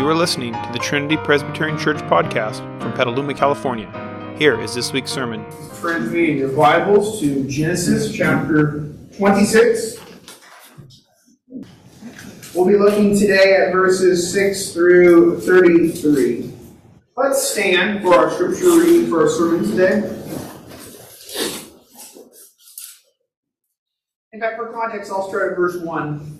You are listening to the Trinity Presbyterian Church podcast from Petaluma, California. Here is this week's sermon. Turn me in your Bibles to Genesis chapter 26. We'll be looking today at verses 6 through 33. Let's stand for our scripture reading for our sermon today. In fact, for context, I'll start at verse 1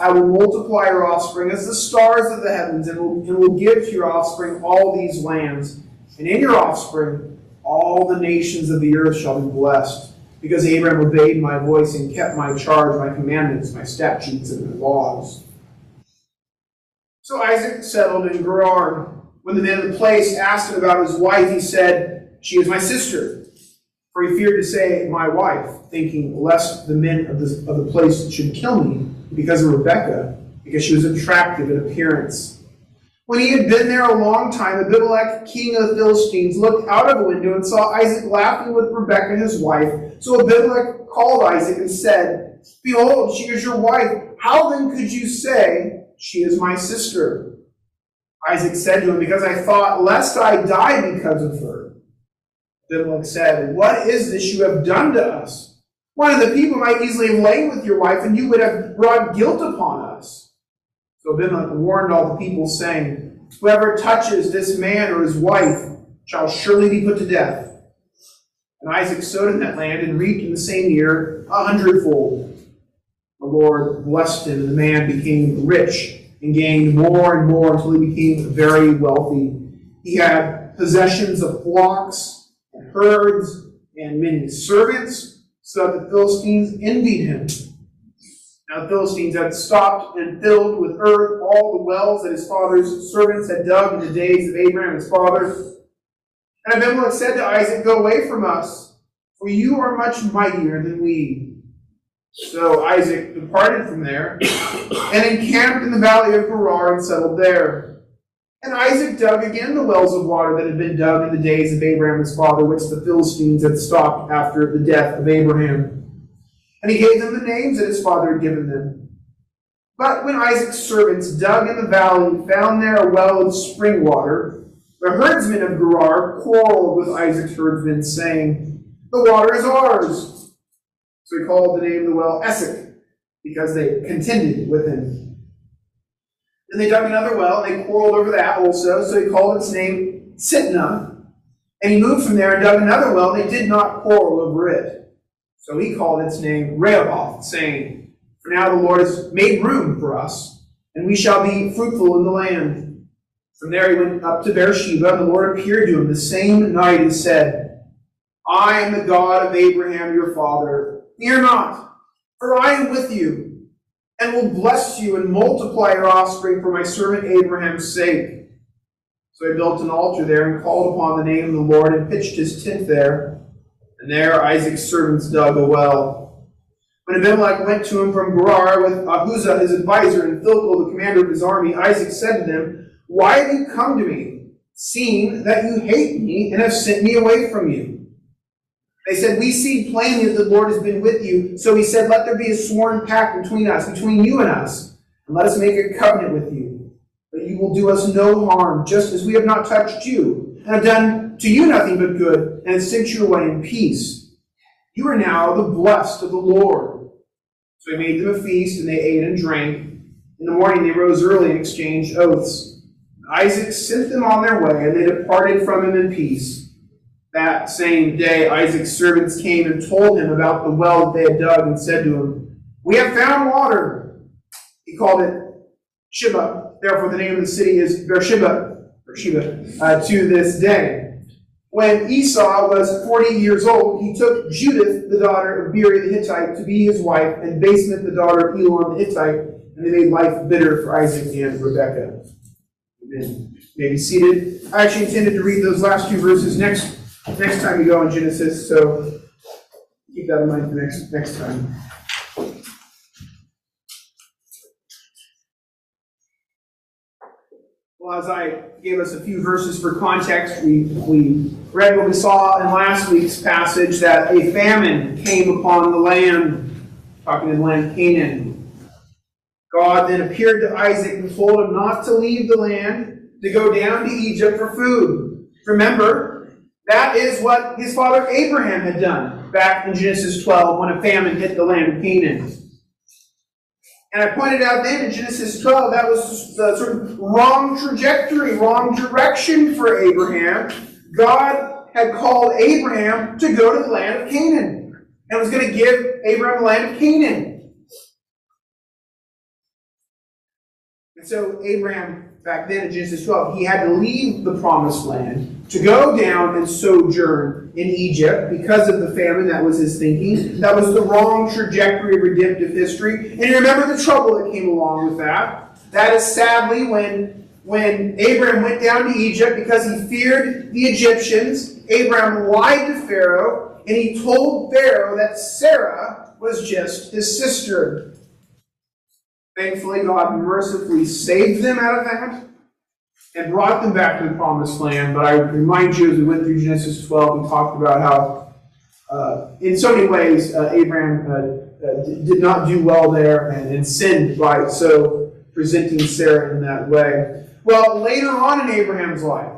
I will multiply your offspring as the stars of the heavens, and will, and will give to your offspring all these lands. And in your offspring, all the nations of the earth shall be blessed, because Abraham obeyed my voice and kept my charge, my commandments, my statutes, and my laws. So Isaac settled in Gerar. When the men of the place asked him about his wife, he said, She is my sister. For he feared to say, My wife, thinking lest the men of of the place should kill me because of Rebekah, because she was attractive in appearance. When he had been there a long time, Abimelech, king of the Philistines, looked out of a window and saw Isaac laughing with Rebekah his wife. So Abimelech called Isaac and said, Behold, she is your wife. How then could you say, She is my sister? Isaac said to him, Because I thought, lest I die because of her. Abimelech said, What is this you have done to us? One of the people might easily have lain with your wife, and you would have brought guilt upon us. So Abimelech warned all the people, saying, Whoever touches this man or his wife shall surely be put to death. And Isaac sowed in that land and reaped in the same year a hundredfold. The Lord blessed him, and the man became rich and gained more and more until he became very wealthy. He had possessions of flocks and herds and many servants so that the Philistines envied him. Now the Philistines had stopped and filled with earth all the wells that his father's servants had dug in the days of Abraham his father. And Abimelech said to Isaac, Go away from us, for you are much mightier than we. So Isaac departed from there and encamped in the valley of Gerar and settled there. And Isaac dug again the wells of water that had been dug in the days of Abraham his father, which the Philistines had stopped after the death of Abraham. And he gave them the names that his father had given them. But when Isaac's servants dug in the valley and found there a well of spring water, the herdsmen of Gerar quarreled with Isaac's herdsmen, saying, The water is ours. So he called the name of the well Esek, because they contended with him. Then they dug another well, and they quarreled over that also, so he called its name Sitnah. And he moved from there and dug another well, and they did not quarrel over it. So he called its name Rehoboth, saying, For now the Lord has made room for us, and we shall be fruitful in the land. From there he went up to Beersheba, and the Lord appeared to him the same night and said, I am the God of Abraham your father. Fear not, for I am with you and will bless you and multiply your offspring for my servant Abraham's sake. So he built an altar there and called upon the name of the Lord and pitched his tent there. And there Isaac's servants dug a well. When Abimelech went to him from Gerar with Ahuzzath his advisor and Phicol the commander of his army, Isaac said to them, Why have you come to me, seeing that you hate me and have sent me away from you? They said, We see plainly that the Lord has been with you. So he said, Let there be a sworn pact between us, between you and us, and let us make a covenant with you. That you will do us no harm, just as we have not touched you, and have done to you nothing but good, and have sent you away in peace. You are now the blessed of the Lord. So he made them a feast, and they ate and drank. In the morning they rose early and exchanged oaths. Isaac sent them on their way, and they departed from him in peace. That same day, Isaac's servants came and told him about the well they had dug and said to him, We have found water. He called it Shibah. Therefore, the name of the city is Beersheba, Beersheba uh, to this day. When Esau was 40 years old, he took Judith, the daughter of Beeri the Hittite, to be his wife, and Basemath, the daughter of Elon the Hittite, and they made life bitter for Isaac and Rebekah. Amen. You may be seated. I actually intended to read those last two verses next next time you go in Genesis, so keep that in mind for next, next time. Well, as I gave us a few verses for context, we, we read what we saw in last week's passage that a famine came upon the land, talking in land Canaan. God then appeared to Isaac and told him not to leave the land, to go down to Egypt for food. Remember, that is what his father Abraham had done back in Genesis 12 when a famine hit the land of Canaan. And I pointed out then in Genesis 12 that was the sort of wrong trajectory, wrong direction for Abraham. God had called Abraham to go to the land of Canaan and was going to give Abraham the land of Canaan. And so Abraham, back then in Genesis 12, he had to leave the promised land to go down and sojourn in Egypt because of the famine. That was his thinking. That was the wrong trajectory of redemptive history. And you remember the trouble that came along with that. That is sadly when, when Abraham went down to Egypt because he feared the Egyptians. Abraham lied to Pharaoh and he told Pharaoh that Sarah was just his sister. Thankfully, God mercifully saved them out of that and brought them back to the promised land. But I remind you, as we went through Genesis 12, we talked about how, uh, in so many ways, uh, Abraham uh, uh did not do well there and, and sinned by so presenting Sarah in that way. Well, later on in Abraham's life,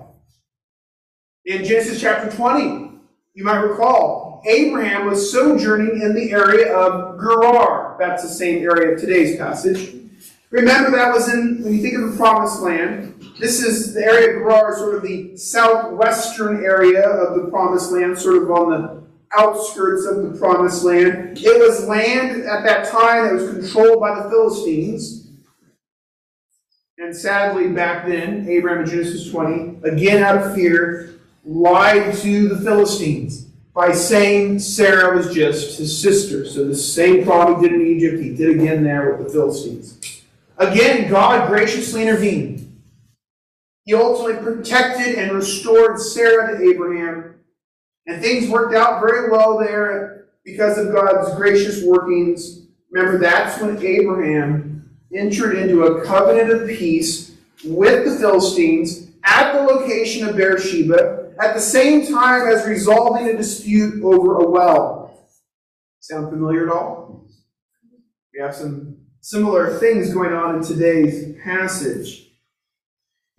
in Genesis chapter 20, you might recall, Abraham was sojourning in the area of Gerar. That's the same area of today's passage. Remember, that was in, when you think of the promised land, this is the area of Gerar, sort of the southwestern area of the promised land, sort of on the outskirts of the promised land. It was land at that time that was controlled by the Philistines. And sadly, back then, Abraham in Genesis 20, again out of fear, lied to the Philistines by saying Sarah was just his sister. So the same problem he did in Egypt, he did again there with the Philistines. Again, God graciously intervened. He ultimately protected and restored Sarah to Abraham. And things worked out very well there because of God's gracious workings. Remember, that's when Abraham entered into a covenant of peace with the Philistines at the location of Beersheba at the same time as resolving a dispute over a well. Sound familiar at all? We have some similar things going on in today's passage.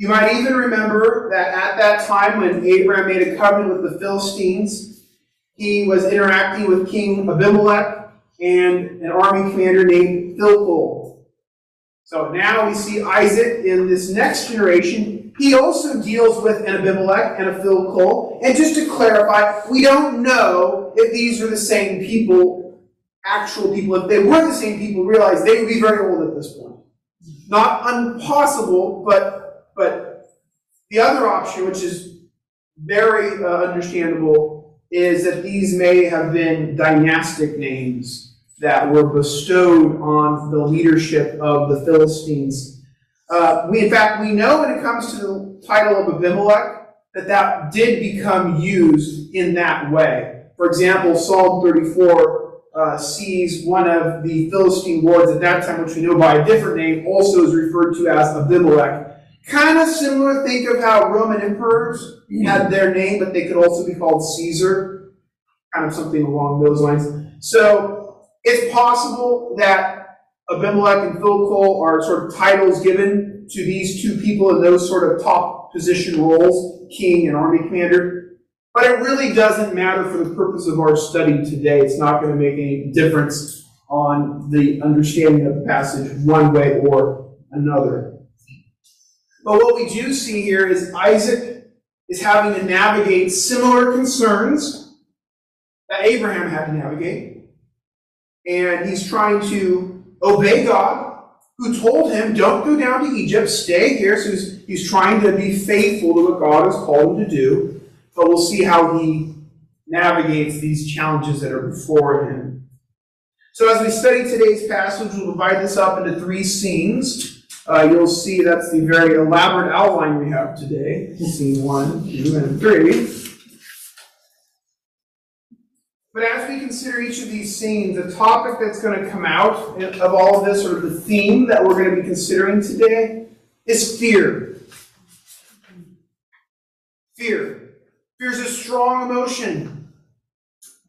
You might even remember that at that time when Abraham made a covenant with the Philistines, he was interacting with King Abimelech and an army commander named Phicol. So now we see Isaac in this next generation. He also deals with an Abimelech and a Phicol. And just to clarify, we don't know if these are the same people, actual people. If they were the same people, realize they would be very old at this point. Not impossible, but the other option, which is very uh, understandable, is that these may have been dynastic names that were bestowed on the leadership of the Philistines. Uh, we, in fact, we know when it comes to the title of Abimelech that that did become used in that way. For example, Psalm 34 uh, sees one of the Philistine lords at that time, which we know by a different name, also is referred to as Abimelech. Kind of similar, think of how Roman emperors mm-hmm. had their name, but they could also be called Caesar. Kind of something along those lines. So it's possible that Abimelech and Phicol are sort of titles given to these two people in those sort of top position roles, king and army commander. But it really doesn't matter for the purpose of our study today. It's not going to make any difference on the understanding of the passage one way or another. But what we do see here is Isaac is having to navigate similar concerns that Abraham had to navigate. And he's trying to obey God, who told him, Don't go down to Egypt, stay here. So he's, he's trying to be faithful to what God has called him to do. But we'll see how he navigates these challenges that are before him. So, as we study today's passage, we'll divide this up into three scenes. Uh, you'll see that's the very elaborate outline we have today. Scene one, two, and three. But as we consider each of these scenes, the topic that's going to come out of all of this, or the theme that we're going to be considering today, is fear. Fear. Fear is a strong emotion.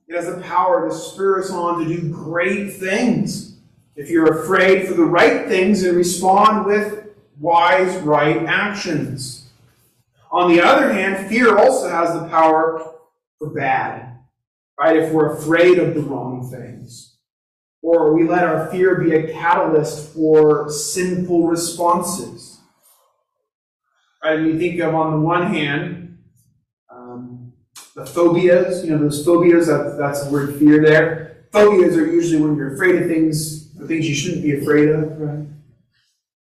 It has the power to spur us on to do great things. If you're afraid for the right things and respond with wise, right actions. On the other hand, fear also has the power for bad. Right? If we're afraid of the wrong things. Or we let our fear be a catalyst for sinful responses. Right? And you think of, on the one hand, um, the phobias, you know, those phobias, that, that's the word fear there. Phobias are usually when you're afraid of things, the things you shouldn't be afraid of, right?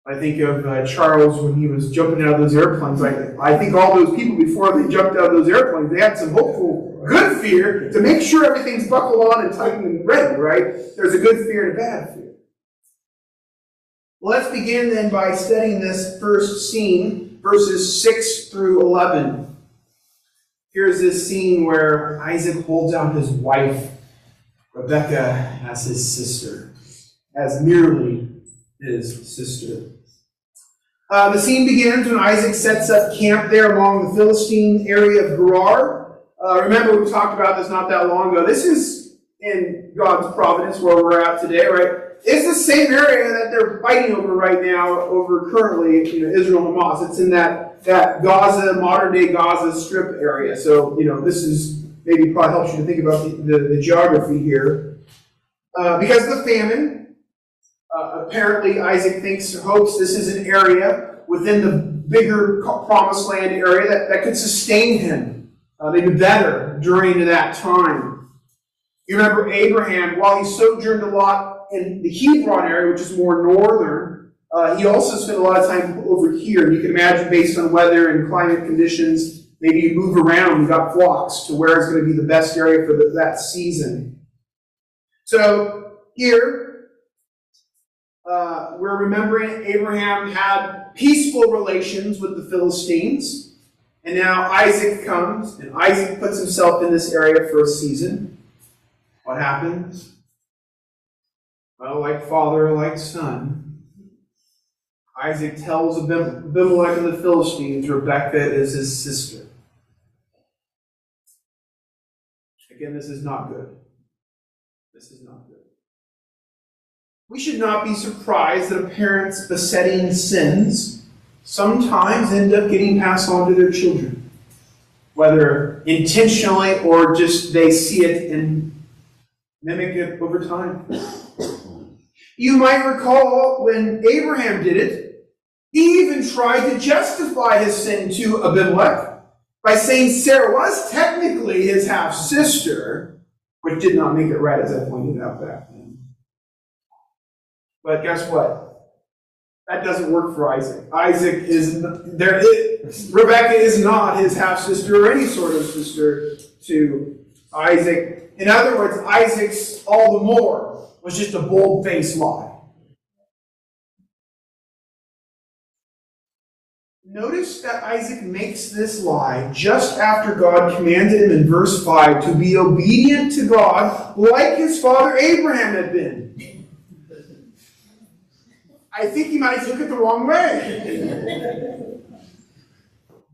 I think of uh, Charles when he was jumping out of those airplanes. I, I think all those people before they jumped out of those airplanes, they had some hopeful, good fear to make sure everything's buckled on and tightened and ready, right? There's a good fear and a bad fear. Let's begin then by studying this first scene, verses 6 through 11. Here's this scene where Isaac holds out his wife, Rebecca, as his sister, as merely his sister. Uh, the scene begins when Isaac sets up camp there along the Philistine area of Gerar. Uh, remember, we talked about this not that long ago. This is in God's providence where we're at today, right? It's the same area that they're fighting over right now, over currently, you know, Israel and Hamas. It's in that, that Gaza, modern day Gaza Strip area. So, you know, this is maybe probably helps you to think about the, the, the geography here. Uh, because of the famine, uh, apparently, Isaac thinks or hopes this is an area within the bigger promised land area that, that could sustain him, uh, maybe better during that time. You remember Abraham, while he sojourned a lot in the Hebron area, which is more northern, uh, he also spent a lot of time over here. You can imagine, based on weather and climate conditions, maybe you move around, you got flocks to where it's going to be the best area for the, that season. So here, uh, we're remembering Abraham had peaceful relations with the Philistines. And now Isaac comes, and Isaac puts himself in this area for a season. What happens? Well, like father, like son, Isaac tells Abimelech and the Philistines Rebekah is his sister. Again, this is not good. This is not good. We should not be surprised that a parent's besetting sins sometimes end up getting passed on to their children, whether intentionally or just they see it and mimic it over time. You might recall when Abraham did it, he even tried to justify his sin to Abimelech by saying Sarah was technically his half sister, which did not make it right, as I pointed out back. But guess what? That doesn't work for Isaac. Isaac is there. Is, Rebecca is not his half sister or any sort of sister to Isaac. In other words, Isaac's all the more was just a bold faced lie. Notice that Isaac makes this lie just after God commanded him in verse 5 to be obedient to God like his father Abraham had been. I think he might have took it the wrong way.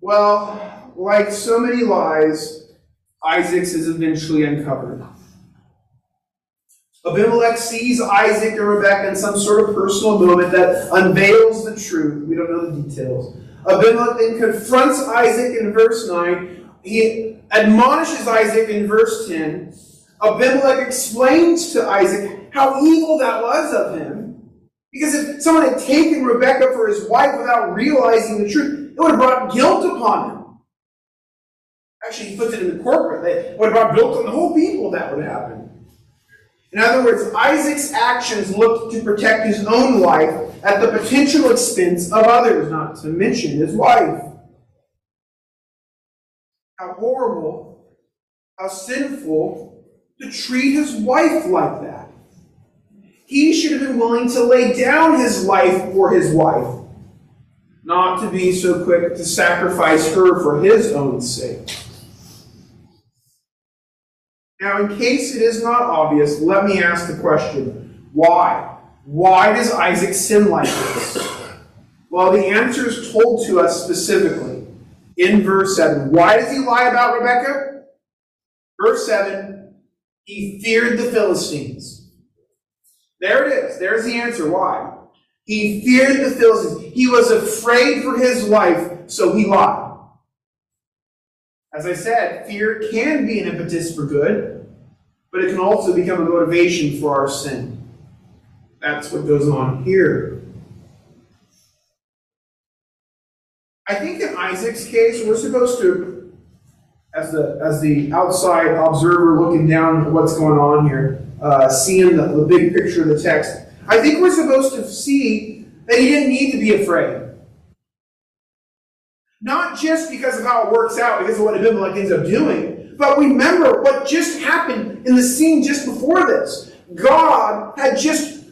well, like so many lies, Isaac's is eventually uncovered. Abimelech sees Isaac and Rebekah in some sort of personal moment that unveils the truth. We don't know the details. Abimelech then confronts Isaac in verse 9. He admonishes Isaac in verse 10. Abimelech explains to Isaac how evil that was of him. Because if someone had taken Rebecca for his wife without realizing the truth, it would have brought guilt upon him. Actually, he puts it in the corporate. It would have brought guilt on the whole people that would happen. In other words, Isaac's actions looked to protect his own life at the potential expense of others, not to mention his wife. How horrible, how sinful to treat his wife like that. He should have been willing to lay down his life for his wife, not to be so quick to sacrifice her for his own sake. Now, in case it is not obvious, let me ask the question why? Why does Isaac sin like this? Well, the answer is told to us specifically in verse 7. Why does he lie about Rebekah? Verse 7 He feared the Philistines. There it is. There's the answer. Why? He feared the Philistines. He was afraid for his life, so he lied. As I said, fear can be an impetus for good, but it can also become a motivation for our sin. That's what goes on here. I think in Isaac's case, we're supposed to, as the as the outside observer looking down at what's going on here, uh, seeing the, the big picture of the text, I think we're supposed to see that he didn't need to be afraid. Not just because of how it works out, because of what Abimelech ends up doing, but remember what just happened in the scene just before this. God had just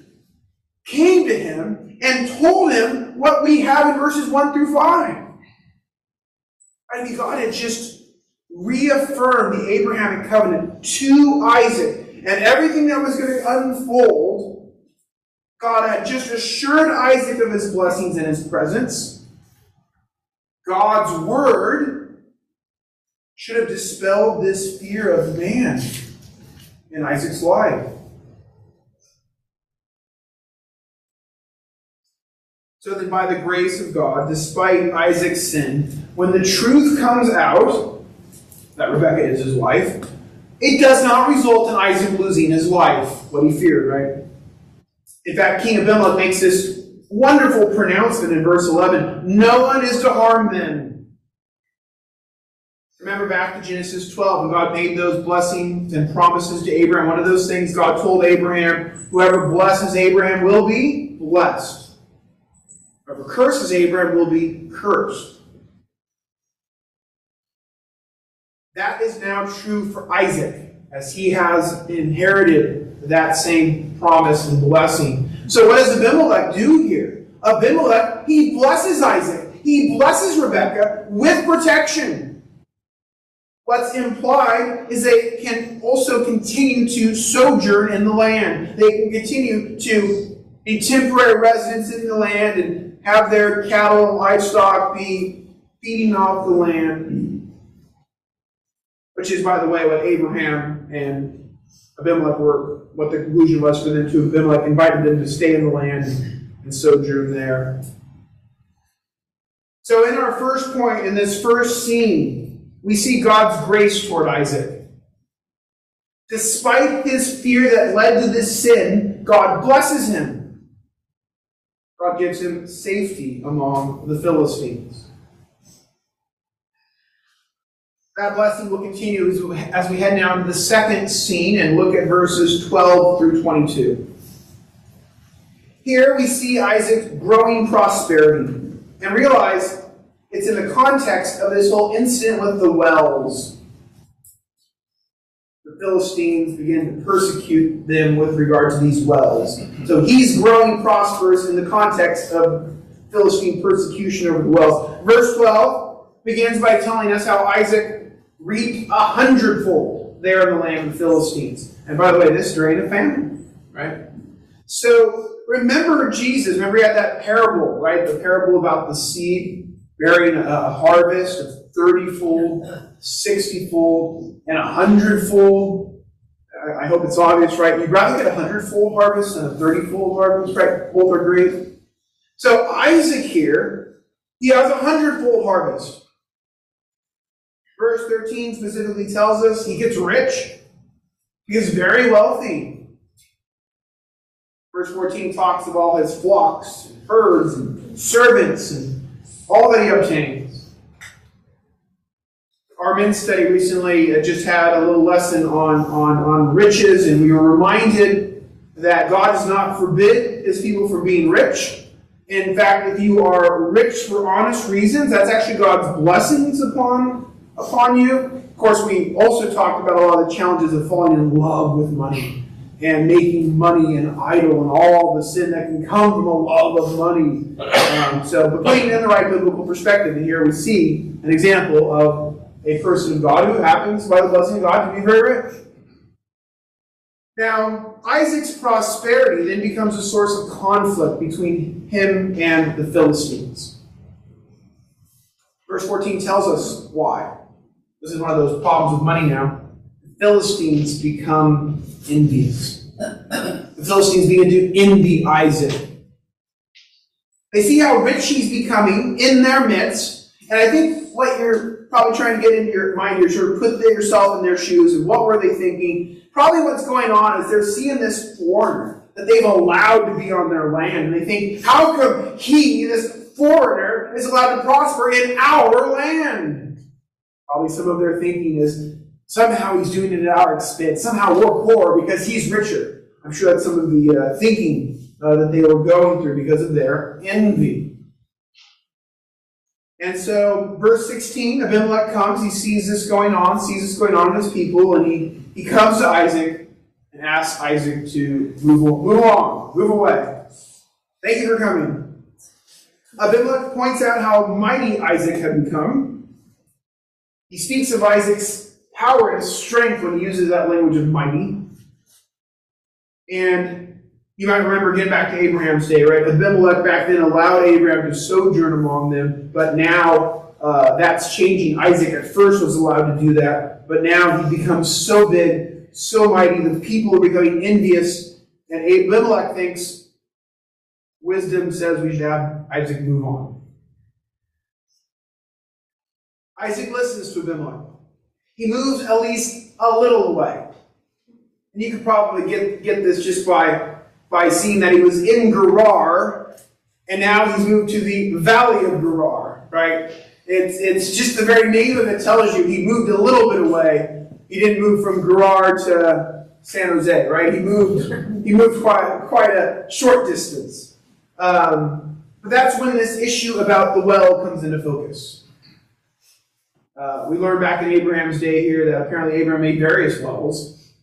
came to him and told him what we have in verses 1 through 5. I mean, God had just reaffirmed the Abrahamic covenant to Isaac and everything that was going to unfold. God had just assured Isaac of his blessings and his presence. God's word should have dispelled this fear of man in Isaac's life. So that by the grace of God, despite Isaac's sin, when the truth comes out that Rebekah is his wife, it does not result in Isaac losing his life, what he feared, right? In fact, King Abimelech makes this wonderful pronouncement in verse 11 no one is to harm them. Remember back to Genesis 12, when God made those blessings and promises to Abraham. One of those things God told Abraham whoever blesses Abraham will be blessed, whoever curses Abraham will be cursed. That is now true for Isaac, as he has inherited that same promise and blessing so what does Abimelech do here? Abimelech, he blesses Isaac. He blesses Rebekah with protection. What's implied is they can also continue to sojourn in the land. They can continue to be temporary residents in the land and have their cattle and livestock be feeding off the land. Which is, by the way, what Abraham and Abimelech were, what the conclusion was for them to Abimelech invited them to stay in the land and sojourn there. So, in our first point, in this first scene, we see God's grace toward Isaac. Despite his fear that led to this sin, God blesses him. God gives him safety among the Philistines. That blessing will continue as we head now to the second scene and look at verses 12 through 22. Here we see Isaac's growing prosperity and realize it's in the context of this whole incident with the wells. The Philistines begin to persecute them with regard to these wells. So he's growing prosperous in the context of Philistine persecution over the wells. Verse 12 begins by telling us how Isaac reaped a hundredfold there in the land of the Philistines. And by the way, this during a famine, right? So remember Jesus. Remember, he had that parable, right? The parable about the seed bearing a harvest of 30 fold, 60 fold, and a hundredfold. I hope it's obvious, right? You'd rather get a hundredfold harvest than a 30 fold harvest, right? Both are great. So Isaac here, he has a hundredfold harvest. Verse 13 specifically tells us he gets rich. He gets very wealthy. Verse 14 talks of all his flocks, and herds, and servants, and all that he obtains. Our men's study recently uh, just had a little lesson on, on, on riches, and we were reminded that God does not forbid his people from being rich. In fact, if you are rich for honest reasons, that's actually God's blessings upon upon you. Of course, we also talked about a lot of the challenges of falling in love with money and making money an idol and all the sin that can come from a love of money. Um, so, but putting it in the right biblical perspective, and here we see an example of a person of God who happens, by the blessing of God, to be very rich. Now, Isaac's prosperity then becomes a source of conflict between him and the Philistines. Verse 14 tells us why. This is one of those problems with money now. The Philistines become envious. The Philistines begin to envy Isaac. They see how rich he's becoming in their midst. And I think what you're probably trying to get into your mind here, sort of put yourself in their shoes and what were they thinking? Probably what's going on is they're seeing this foreigner that they've allowed to be on their land. And they think, how come he, this foreigner, is allowed to prosper in our land? Probably some of their thinking is somehow he's doing it at our expense. Somehow we're poor because he's richer. I'm sure that's some of the uh, thinking uh, that they were going through because of their envy. And so, verse 16, Abimelech comes, he sees this going on, sees this going on in his people, and he, he comes to Isaac and asks Isaac to move, move on, move away. Thank you for coming. Abimelech points out how mighty Isaac had become. He speaks of Isaac's power and strength when he uses that language of mighty. And you might remember again back to Abraham's day, right? Abimelech back then allowed Abraham to sojourn among them, but now uh, that's changing. Isaac at first was allowed to do that, but now he becomes so big, so mighty, the people are becoming envious, and Abimelech thinks wisdom says we should have Isaac move on. Isaac listens to Abimelech. He moves at least a little away. And you could probably get, get this just by by seeing that he was in Gerar, and now he's moved to the valley of Gerar, right? It's, it's just the very name of it tells you he moved a little bit away. He didn't move from Gerar to San Jose, right? He moved, he moved quite, quite a short distance. Um, but that's when this issue about the well comes into focus. Uh, we learned back in Abraham's day here that apparently Abraham made various wells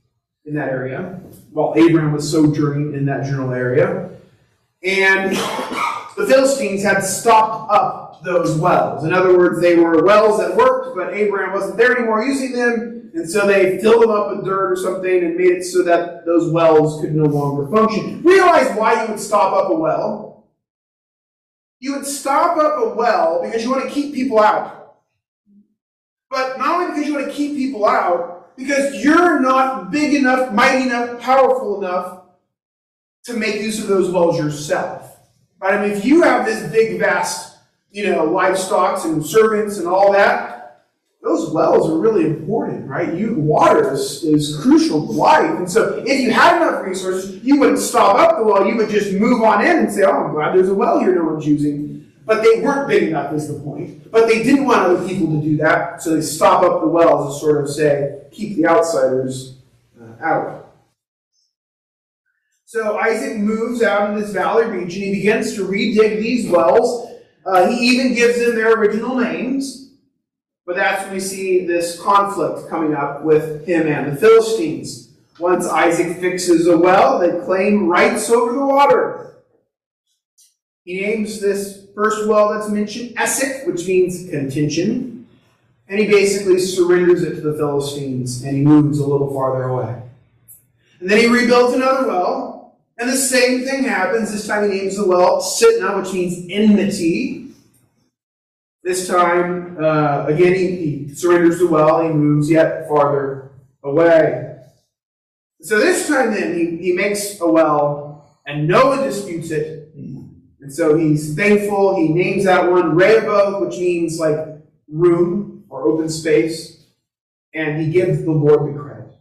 in that area while Abraham was sojourning in that general area. And the Philistines had stopped up those wells. In other words, they were wells that worked, but Abraham wasn't there anymore using them, and so they filled them up with dirt or something and made it so that those wells could no longer function. Realize why you would stop up a well. You would stop up a well because you want to keep people out. Because you want to keep people out, because you're not big enough, mighty enough, powerful enough to make use of those wells yourself. Right? I mean, if you have this big, vast, you know, livestock and servants and all that, those wells are really important, right? You water is, is crucial to life. And so if you had enough resources, you wouldn't stop up the well, you would just move on in and say, Oh, I'm glad there's a well here no one's using. But they weren't big enough, is the point. But they didn't want other people to do that, so they stop up the wells and sort of say, keep the outsiders uh, out. So Isaac moves out in this valley region. He begins to redig these wells. Uh, he even gives them their original names. But that's when we see this conflict coming up with him and the Philistines. Once Isaac fixes a well, they claim rights over the water. He names this first well that's mentioned, Esek, which means contention. And he basically surrenders it to the Philistines and he moves a little farther away. And then he rebuilds another well, and the same thing happens. This time he names the well Sitnah, which means enmity. This time, uh, again, he, he surrenders the well, he moves yet farther away. So this time, then, he, he makes a well, and no one disputes it, and so he's thankful. He names that one Rehoboth, which means like room or open space. And he gives the Lord the credit.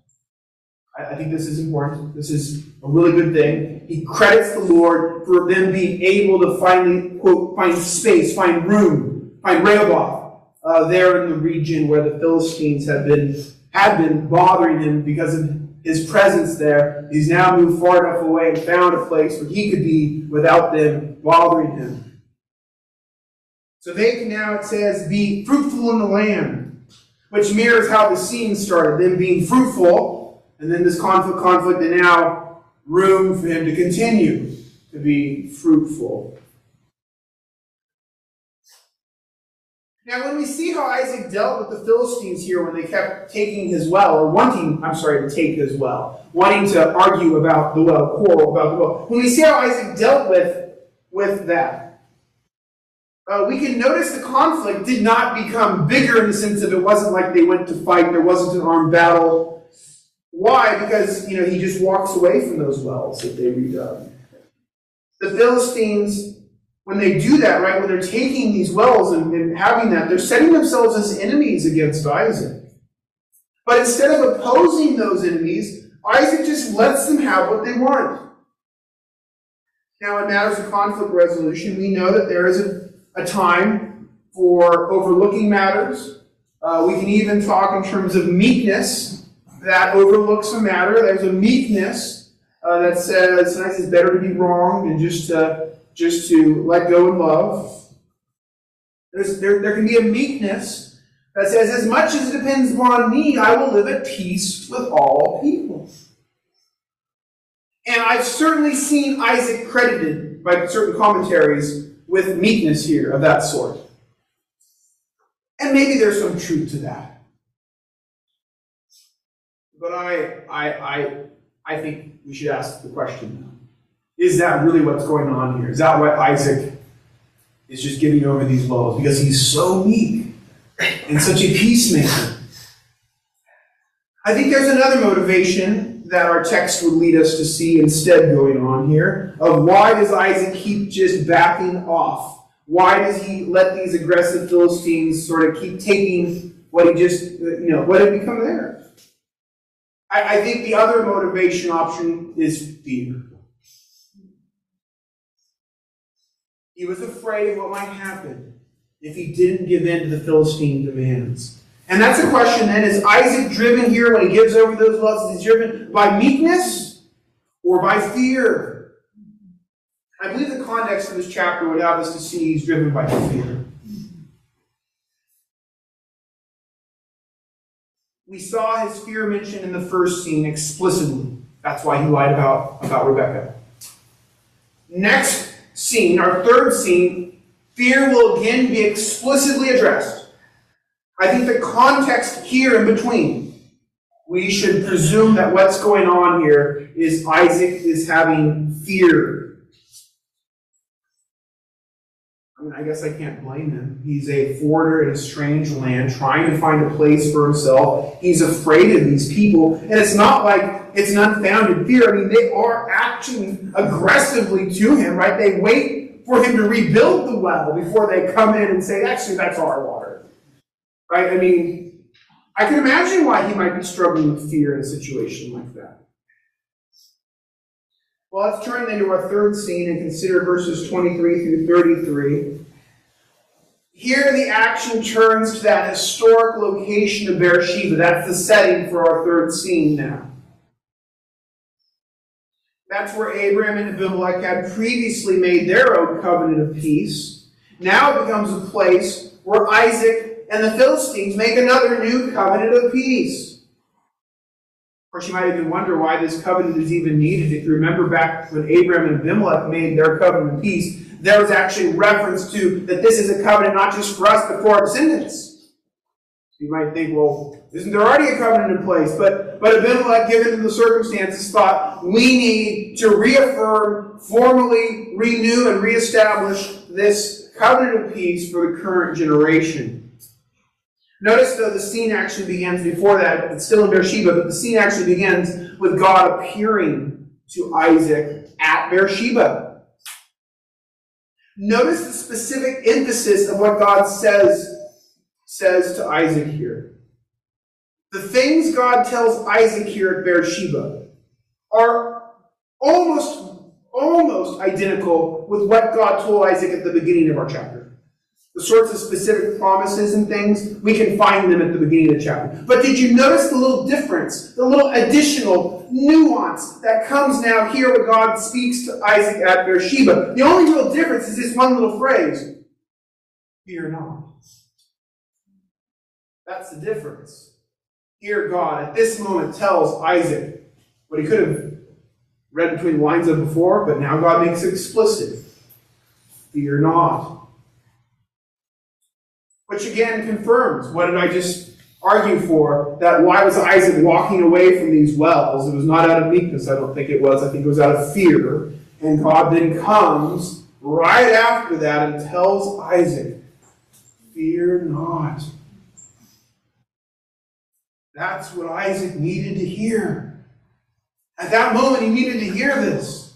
I, I think this is important. This is a really good thing. He credits the Lord for them being able to finally, quote, find space, find room, find Rehoboth uh, there in the region where the Philistines had been, had been bothering him because of his presence there. He's now moved far enough away and found a place where he could be without them bothering him. So they can now, it says, be fruitful in the land, which mirrors how the scene started, them being fruitful, and then this conflict, conflict, and now room for him to continue to be fruitful. Now, when we see how Isaac dealt with the Philistines here when they kept taking his well, or wanting, I'm sorry, to take his well, wanting to argue about the well, quarrel about the well, when we see how Isaac dealt with, with that, uh, we can notice the conflict did not become bigger in the sense of it wasn't like they went to fight, there wasn't an armed battle. Why? Because, you know, he just walks away from those wells that they redug. The Philistines when they do that, right, when they're taking these wells and, and having that, they're setting themselves as enemies against Isaac. But instead of opposing those enemies, Isaac just lets them have what they want. Now, in matters of conflict resolution, we know that there is a, a time for overlooking matters. Uh, we can even talk in terms of meekness that overlooks a matter. There's a meekness uh, that says sometimes it's better to be wrong than just to just to let go in love. There's, there, there can be a meekness that says, as much as it depends upon me, I will live at peace with all people. And I've certainly seen Isaac credited by certain commentaries with meekness here of that sort. And maybe there's some truth to that. But I, I, I, I think we should ask the question is that really what's going on here? Is that why Isaac is just giving over these blows? Because he's so meek and such a peacemaker. I think there's another motivation that our text would lead us to see instead going on here of why does Isaac keep just backing off? Why does he let these aggressive Philistines sort of keep taking what he just, uh, you know, what had become theirs? I, I think the other motivation option is fear. He was afraid of what might happen if he didn't give in to the Philistine demands. And that's a question then is Isaac driven here when he gives over those lusts? Is he driven by meekness or by fear? I believe the context of this chapter would have us to see he's driven by fear. We saw his fear mentioned in the first scene explicitly. That's why he lied about, about Rebecca. Next scene, our third scene, fear will again be explicitly addressed. I think the context here in between, we should presume that what's going on here is Isaac is having fear. I mean, I guess I can't blame him. He's a foreigner in a strange land, trying to find a place for himself. He's afraid of these people. And it's not like it's an unfounded fear. I mean, they are acting aggressively to him, right? They wait for him to rebuild the well before they come in and say, actually, that's our water. Right? I mean, I can imagine why he might be struggling with fear in a situation like that. Well, let's turn then to our third scene and consider verses 23 through 33. Here, the action turns to that historic location of Beersheba. That's the setting for our third scene now. That's where Abraham and Abimelech had previously made their own covenant of peace. Now it becomes a place where Isaac and the Philistines make another new covenant of peace. Of course, you might even wonder why this covenant is even needed. If you remember back when Abraham and Abimelech made their covenant of peace, there was actually reference to that this is a covenant not just for us, but for our descendants. You might think, well, isn't there already a covenant in place? But, but Abimelech, given the circumstances, thought we need to reaffirm, formally renew, and reestablish this covenant of peace for the current generation. Notice, though, the scene actually begins before that, it's still in Beersheba, but the scene actually begins with God appearing to Isaac at Beersheba. Notice the specific emphasis of what God says says to Isaac here. The things God tells Isaac here at Beersheba are almost, almost identical with what God told Isaac at the beginning of our chapter. The sorts of specific promises and things, we can find them at the beginning of the chapter. But did you notice the little difference, the little additional nuance that comes now here when God speaks to Isaac at Beersheba? The only real difference is this one little phrase Fear not. That's the difference. Here, God at this moment tells Isaac what he could have read between the lines of before, but now God makes it explicit. Fear not. Which again confirms what did I just argue for? That why was Isaac walking away from these wells? It was not out of meekness, I don't think it was. I think it was out of fear. And God then comes right after that and tells Isaac, Fear not. That's what Isaac needed to hear. At that moment, he needed to hear this.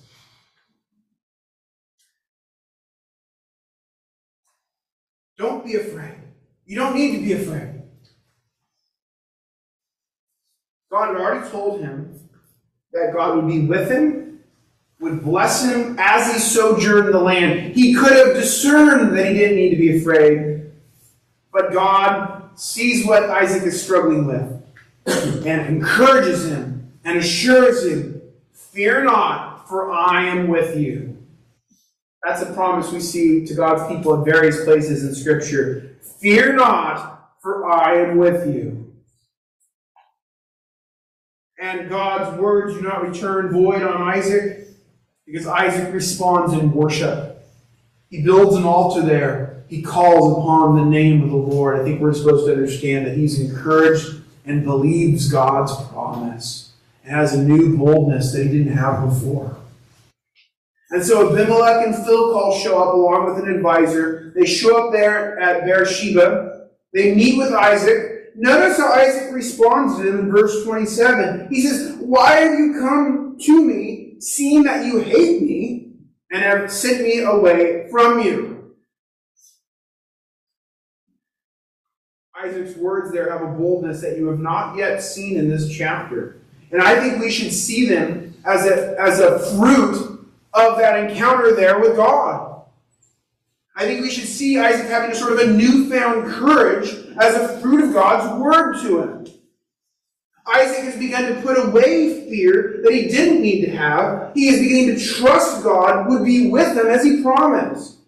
Don't be afraid. You don't need to be afraid. God had already told him that God would be with him, would bless him as he sojourned the land. He could have discerned that he didn't need to be afraid, but God sees what Isaac is struggling with and encourages him and assures him, Fear not, for I am with you. That's a promise we see to God's people in various places in Scripture. Fear not, for I am with you. And God's words do not return void on Isaac because Isaac responds in worship. He builds an altar there. He calls upon the name of the Lord. I think we're supposed to understand that he's encouraged and believes God's promise and has a new boldness that he didn't have before. And so Abimelech and Phicol show up along with an advisor. They show up there at Beersheba. They meet with Isaac. Notice how Isaac responds to them in verse 27. He says, Why have you come to me, seeing that you hate me, and have sent me away from you? Isaac's words there have a boldness that you have not yet seen in this chapter. And I think we should see them as a, as a fruit of that encounter there with God. I think we should see Isaac having a sort of a newfound courage as a fruit of God's word to him. Isaac has begun to put away fear that he didn't need to have. He is beginning to trust God would be with him as he promised.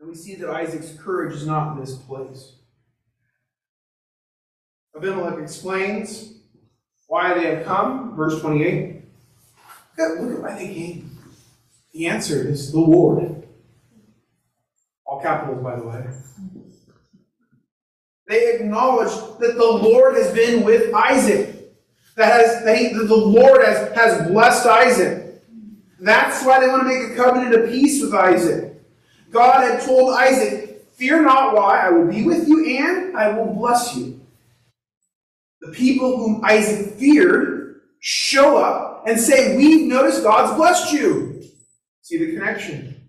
And we see that Isaac's courage is not misplaced. Abimelech explains why they have come, verse 28. Look at why they came. The answer is the Lord. All capitals, by the way. They acknowledge that the Lord has been with Isaac. That, has, that, he, that the Lord has, has blessed Isaac. That's why they want to make a covenant of peace with Isaac. God had told Isaac, Fear not why, I will be with you and I will bless you. The people whom Isaac feared show up and say, We've noticed God's blessed you. See the connection.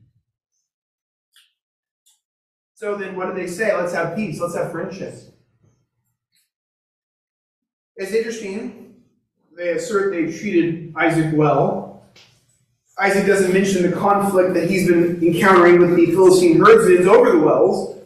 So then, what do they say? Let's have peace. Let's have friendship. It's interesting. They assert they've treated Isaac well. Isaac doesn't mention the conflict that he's been encountering with the Philistine herdsmen over the wells.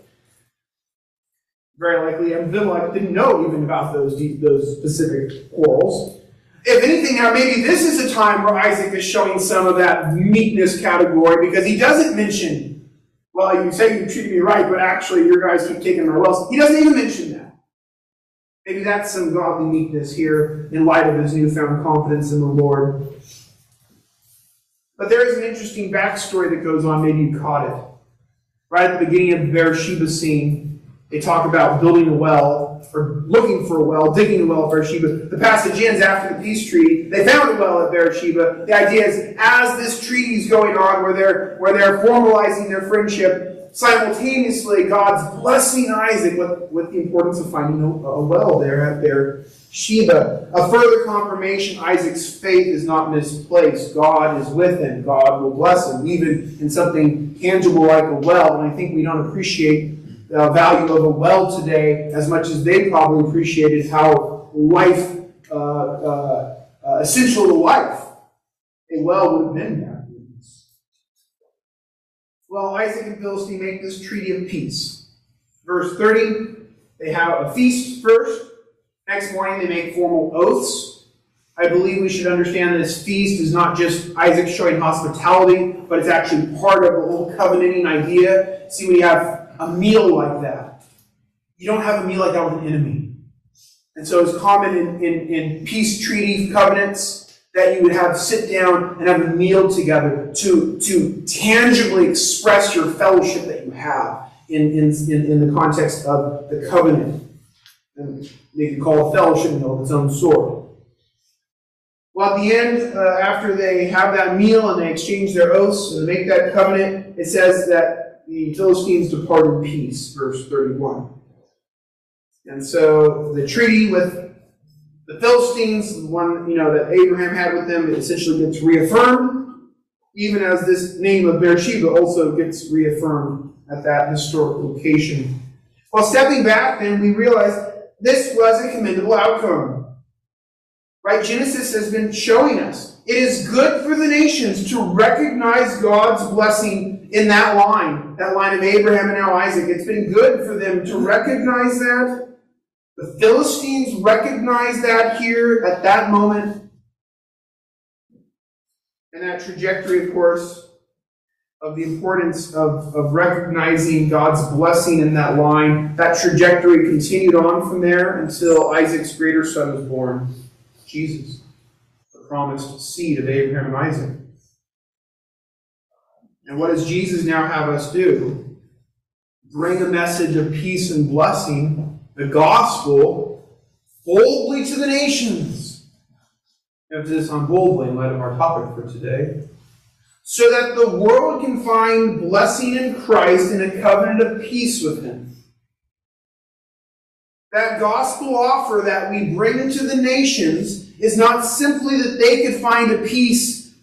Very likely, Abimelech didn't know even about those, those specific quarrels. If anything, now maybe this is a time where Isaac is showing some of that meekness category because he doesn't mention, well, you say you treated me right, but actually your guys keep taking my wells. He doesn't even mention that. Maybe that's some godly meekness here in light of his newfound confidence in the Lord. But there is an interesting backstory that goes on. Maybe you caught it. Right at the beginning of the Beersheba scene, they talk about building a well, or looking for a well, digging a well at Beersheba. The passage ends after the peace treaty. They found a well at Beersheba. The idea is, as this treaty is going on, where they're, where they're formalizing their friendship, simultaneously, God's blessing Isaac with, with the importance of finding a, a well there at Beersheba. A further confirmation Isaac's faith is not misplaced. God is with him. God will bless him, even in something tangible like a well. And I think we don't appreciate the value of a well today as much as they probably appreciated how life, uh, uh, uh, essential to life, a well would have been there. Well, Isaac and Philistine make this treaty of peace. Verse 30, they have a feast first. Next morning, they make formal oaths. I believe we should understand this feast is not just Isaac showing hospitality, but it's actually part of the whole covenanting idea. See, we have a meal like that, you don't have a meal like that with an enemy. And so it's common in, in, in peace treaty covenants that you would have sit down and have a meal together to, to tangibly express your fellowship that you have in, in, in, in the context of the covenant. And they could call a fellowship meal of its own sort. Well, at the end, uh, after they have that meal and they exchange their oaths and make that covenant, it says that the Philistines depart in peace, verse 31. And so the treaty with the Philistines, the one you know that Abraham had with them, essentially gets reaffirmed, even as this name of Beersheba also gets reaffirmed at that historic location. While stepping back, then we realize this was a commendable outcome. Right? Genesis has been showing us it is good for the nations to recognize God's blessing in that line, that line of Abraham and now Isaac. It's been good for them to recognize that the Philistines recognized that here at that moment. And that trajectory, of course, of the importance of, of recognizing God's blessing in that line, that trajectory continued on from there until Isaac's greater son was born, Jesus, promised seed of Abraham and Isaac. And what does Jesus now have us do? Bring a message of peace and blessing the gospel boldly to the nations. Emphasis on boldly in light of our topic for today. So that the world can find blessing in Christ and a covenant of peace with Him. That gospel offer that we bring to the nations is not simply that they could find a peace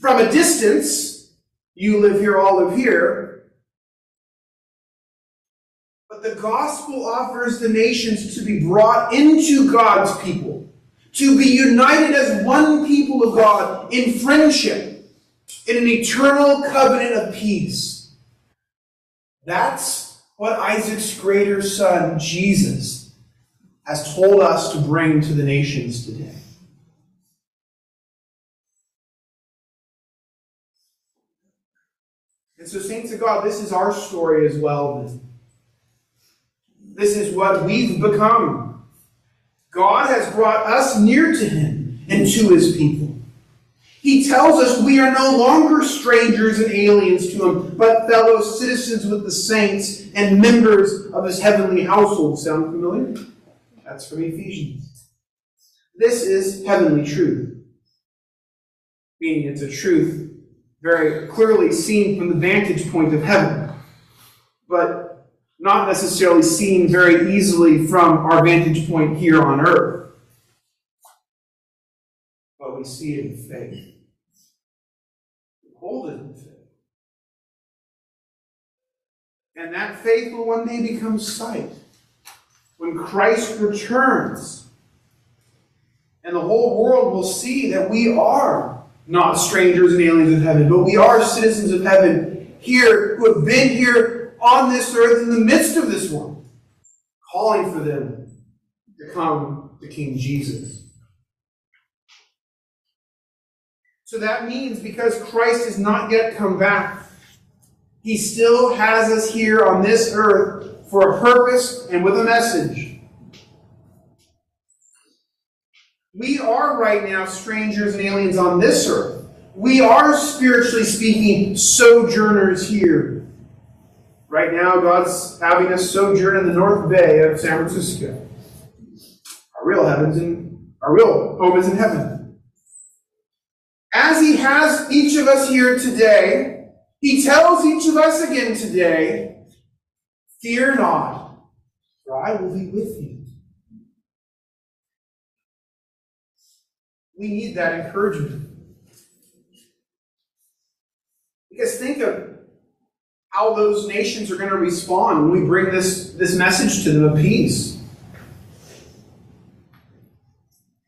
from a distance. You live here, all live here But the gospel offers the nations to be brought into God's people, to be united as one people of God in friendship, in an eternal covenant of peace. That's what Isaac's greater son, Jesus, has told us to bring to the nations today. And so, saints of God, this is our story as well. This is what we've become. God has brought us near to Him and to His people. He tells us we are no longer strangers and aliens to Him, but fellow citizens with the saints and members of His heavenly household. Sound familiar? That's from Ephesians. This is heavenly truth, meaning it's a truth very clearly seen from the vantage point of heaven. But not necessarily seen very easily from our vantage point here on earth. But we see it in faith. We hold it in faith. And that faith will one day become sight. When Christ returns, and the whole world will see that we are not strangers and aliens of heaven, but we are citizens of heaven here who have been here on this earth in the midst of this world, calling for them to come to King Jesus. So that means because Christ has not yet come back, he still has us here on this earth for a purpose and with a message. We are right now strangers and aliens on this earth. We are, spiritually speaking, sojourners here. Right now, God's having us sojourn in the North Bay of San Francisco. Our real heavens and our real home is in heaven. As He has each of us here today, He tells each of us again today, Fear not, for I will be with you. We need that encouragement. Because think of how those nations are going to respond when we bring this, this message to them of peace.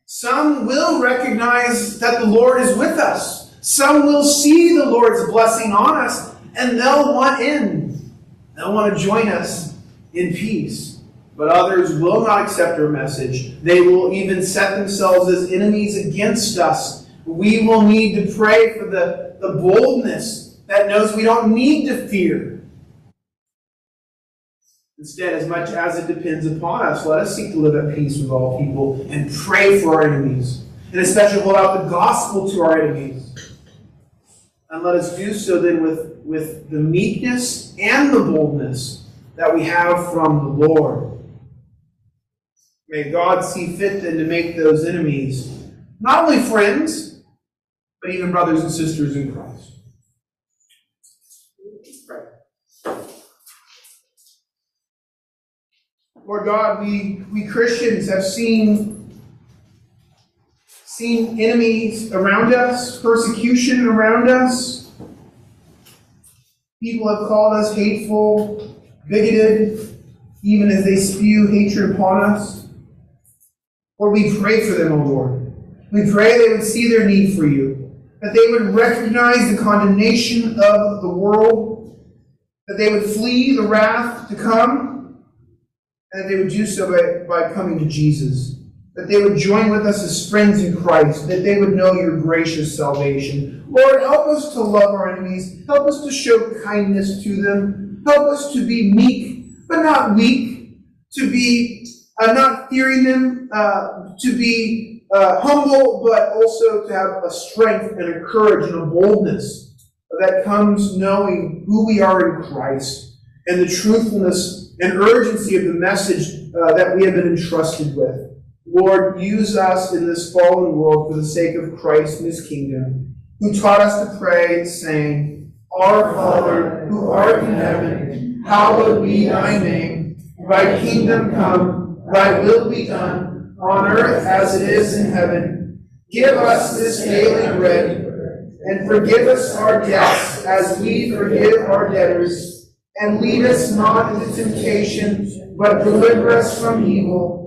Some will recognize that the Lord is with us. Some will see the Lord's blessing on us, and they'll want in. They'll want to join us in peace. But others will not accept our message. They will even set themselves as enemies against us. We will need to pray for the, the boldness that knows we don't need to fear. Instead, as much as it depends upon us, let us seek to live at peace with all people and pray for our enemies. and especially hold out the gospel to our enemies. And let us do so then with, with the meekness and the boldness that we have from the Lord. May God see fit then to make those enemies not only friends, but even brothers and sisters in Christ. Lord God, we, we Christians have seen seen enemies around us, persecution around us. People have called us hateful, bigoted, even as they spew hatred upon us. Lord, we pray for them, O Lord. We pray they would see their need for you, that they would recognize the condemnation of the world, that they would flee the wrath to come, and that they would do so by, by coming to Jesus that they would join with us as friends in Christ, that they would know your gracious salvation. Lord, help us to love our enemies. Help us to show kindness to them. Help us to be meek, but not weak, to be uh, not fearing them, uh, to be uh, humble, but also to have a strength and a courage and a boldness that comes knowing who we are in Christ and the truthfulness and urgency of the message uh, that we have been entrusted with. Lord, use us in this fallen world for the sake of Christ and his kingdom, who taught us to pray, saying, Our Father, who art in heaven, hallowed be thy name. Thy kingdom come, thy will be done, on earth as it is in heaven. Give us this daily bread, and forgive us our debts as we forgive our debtors. And lead us not into temptation, but deliver us from evil.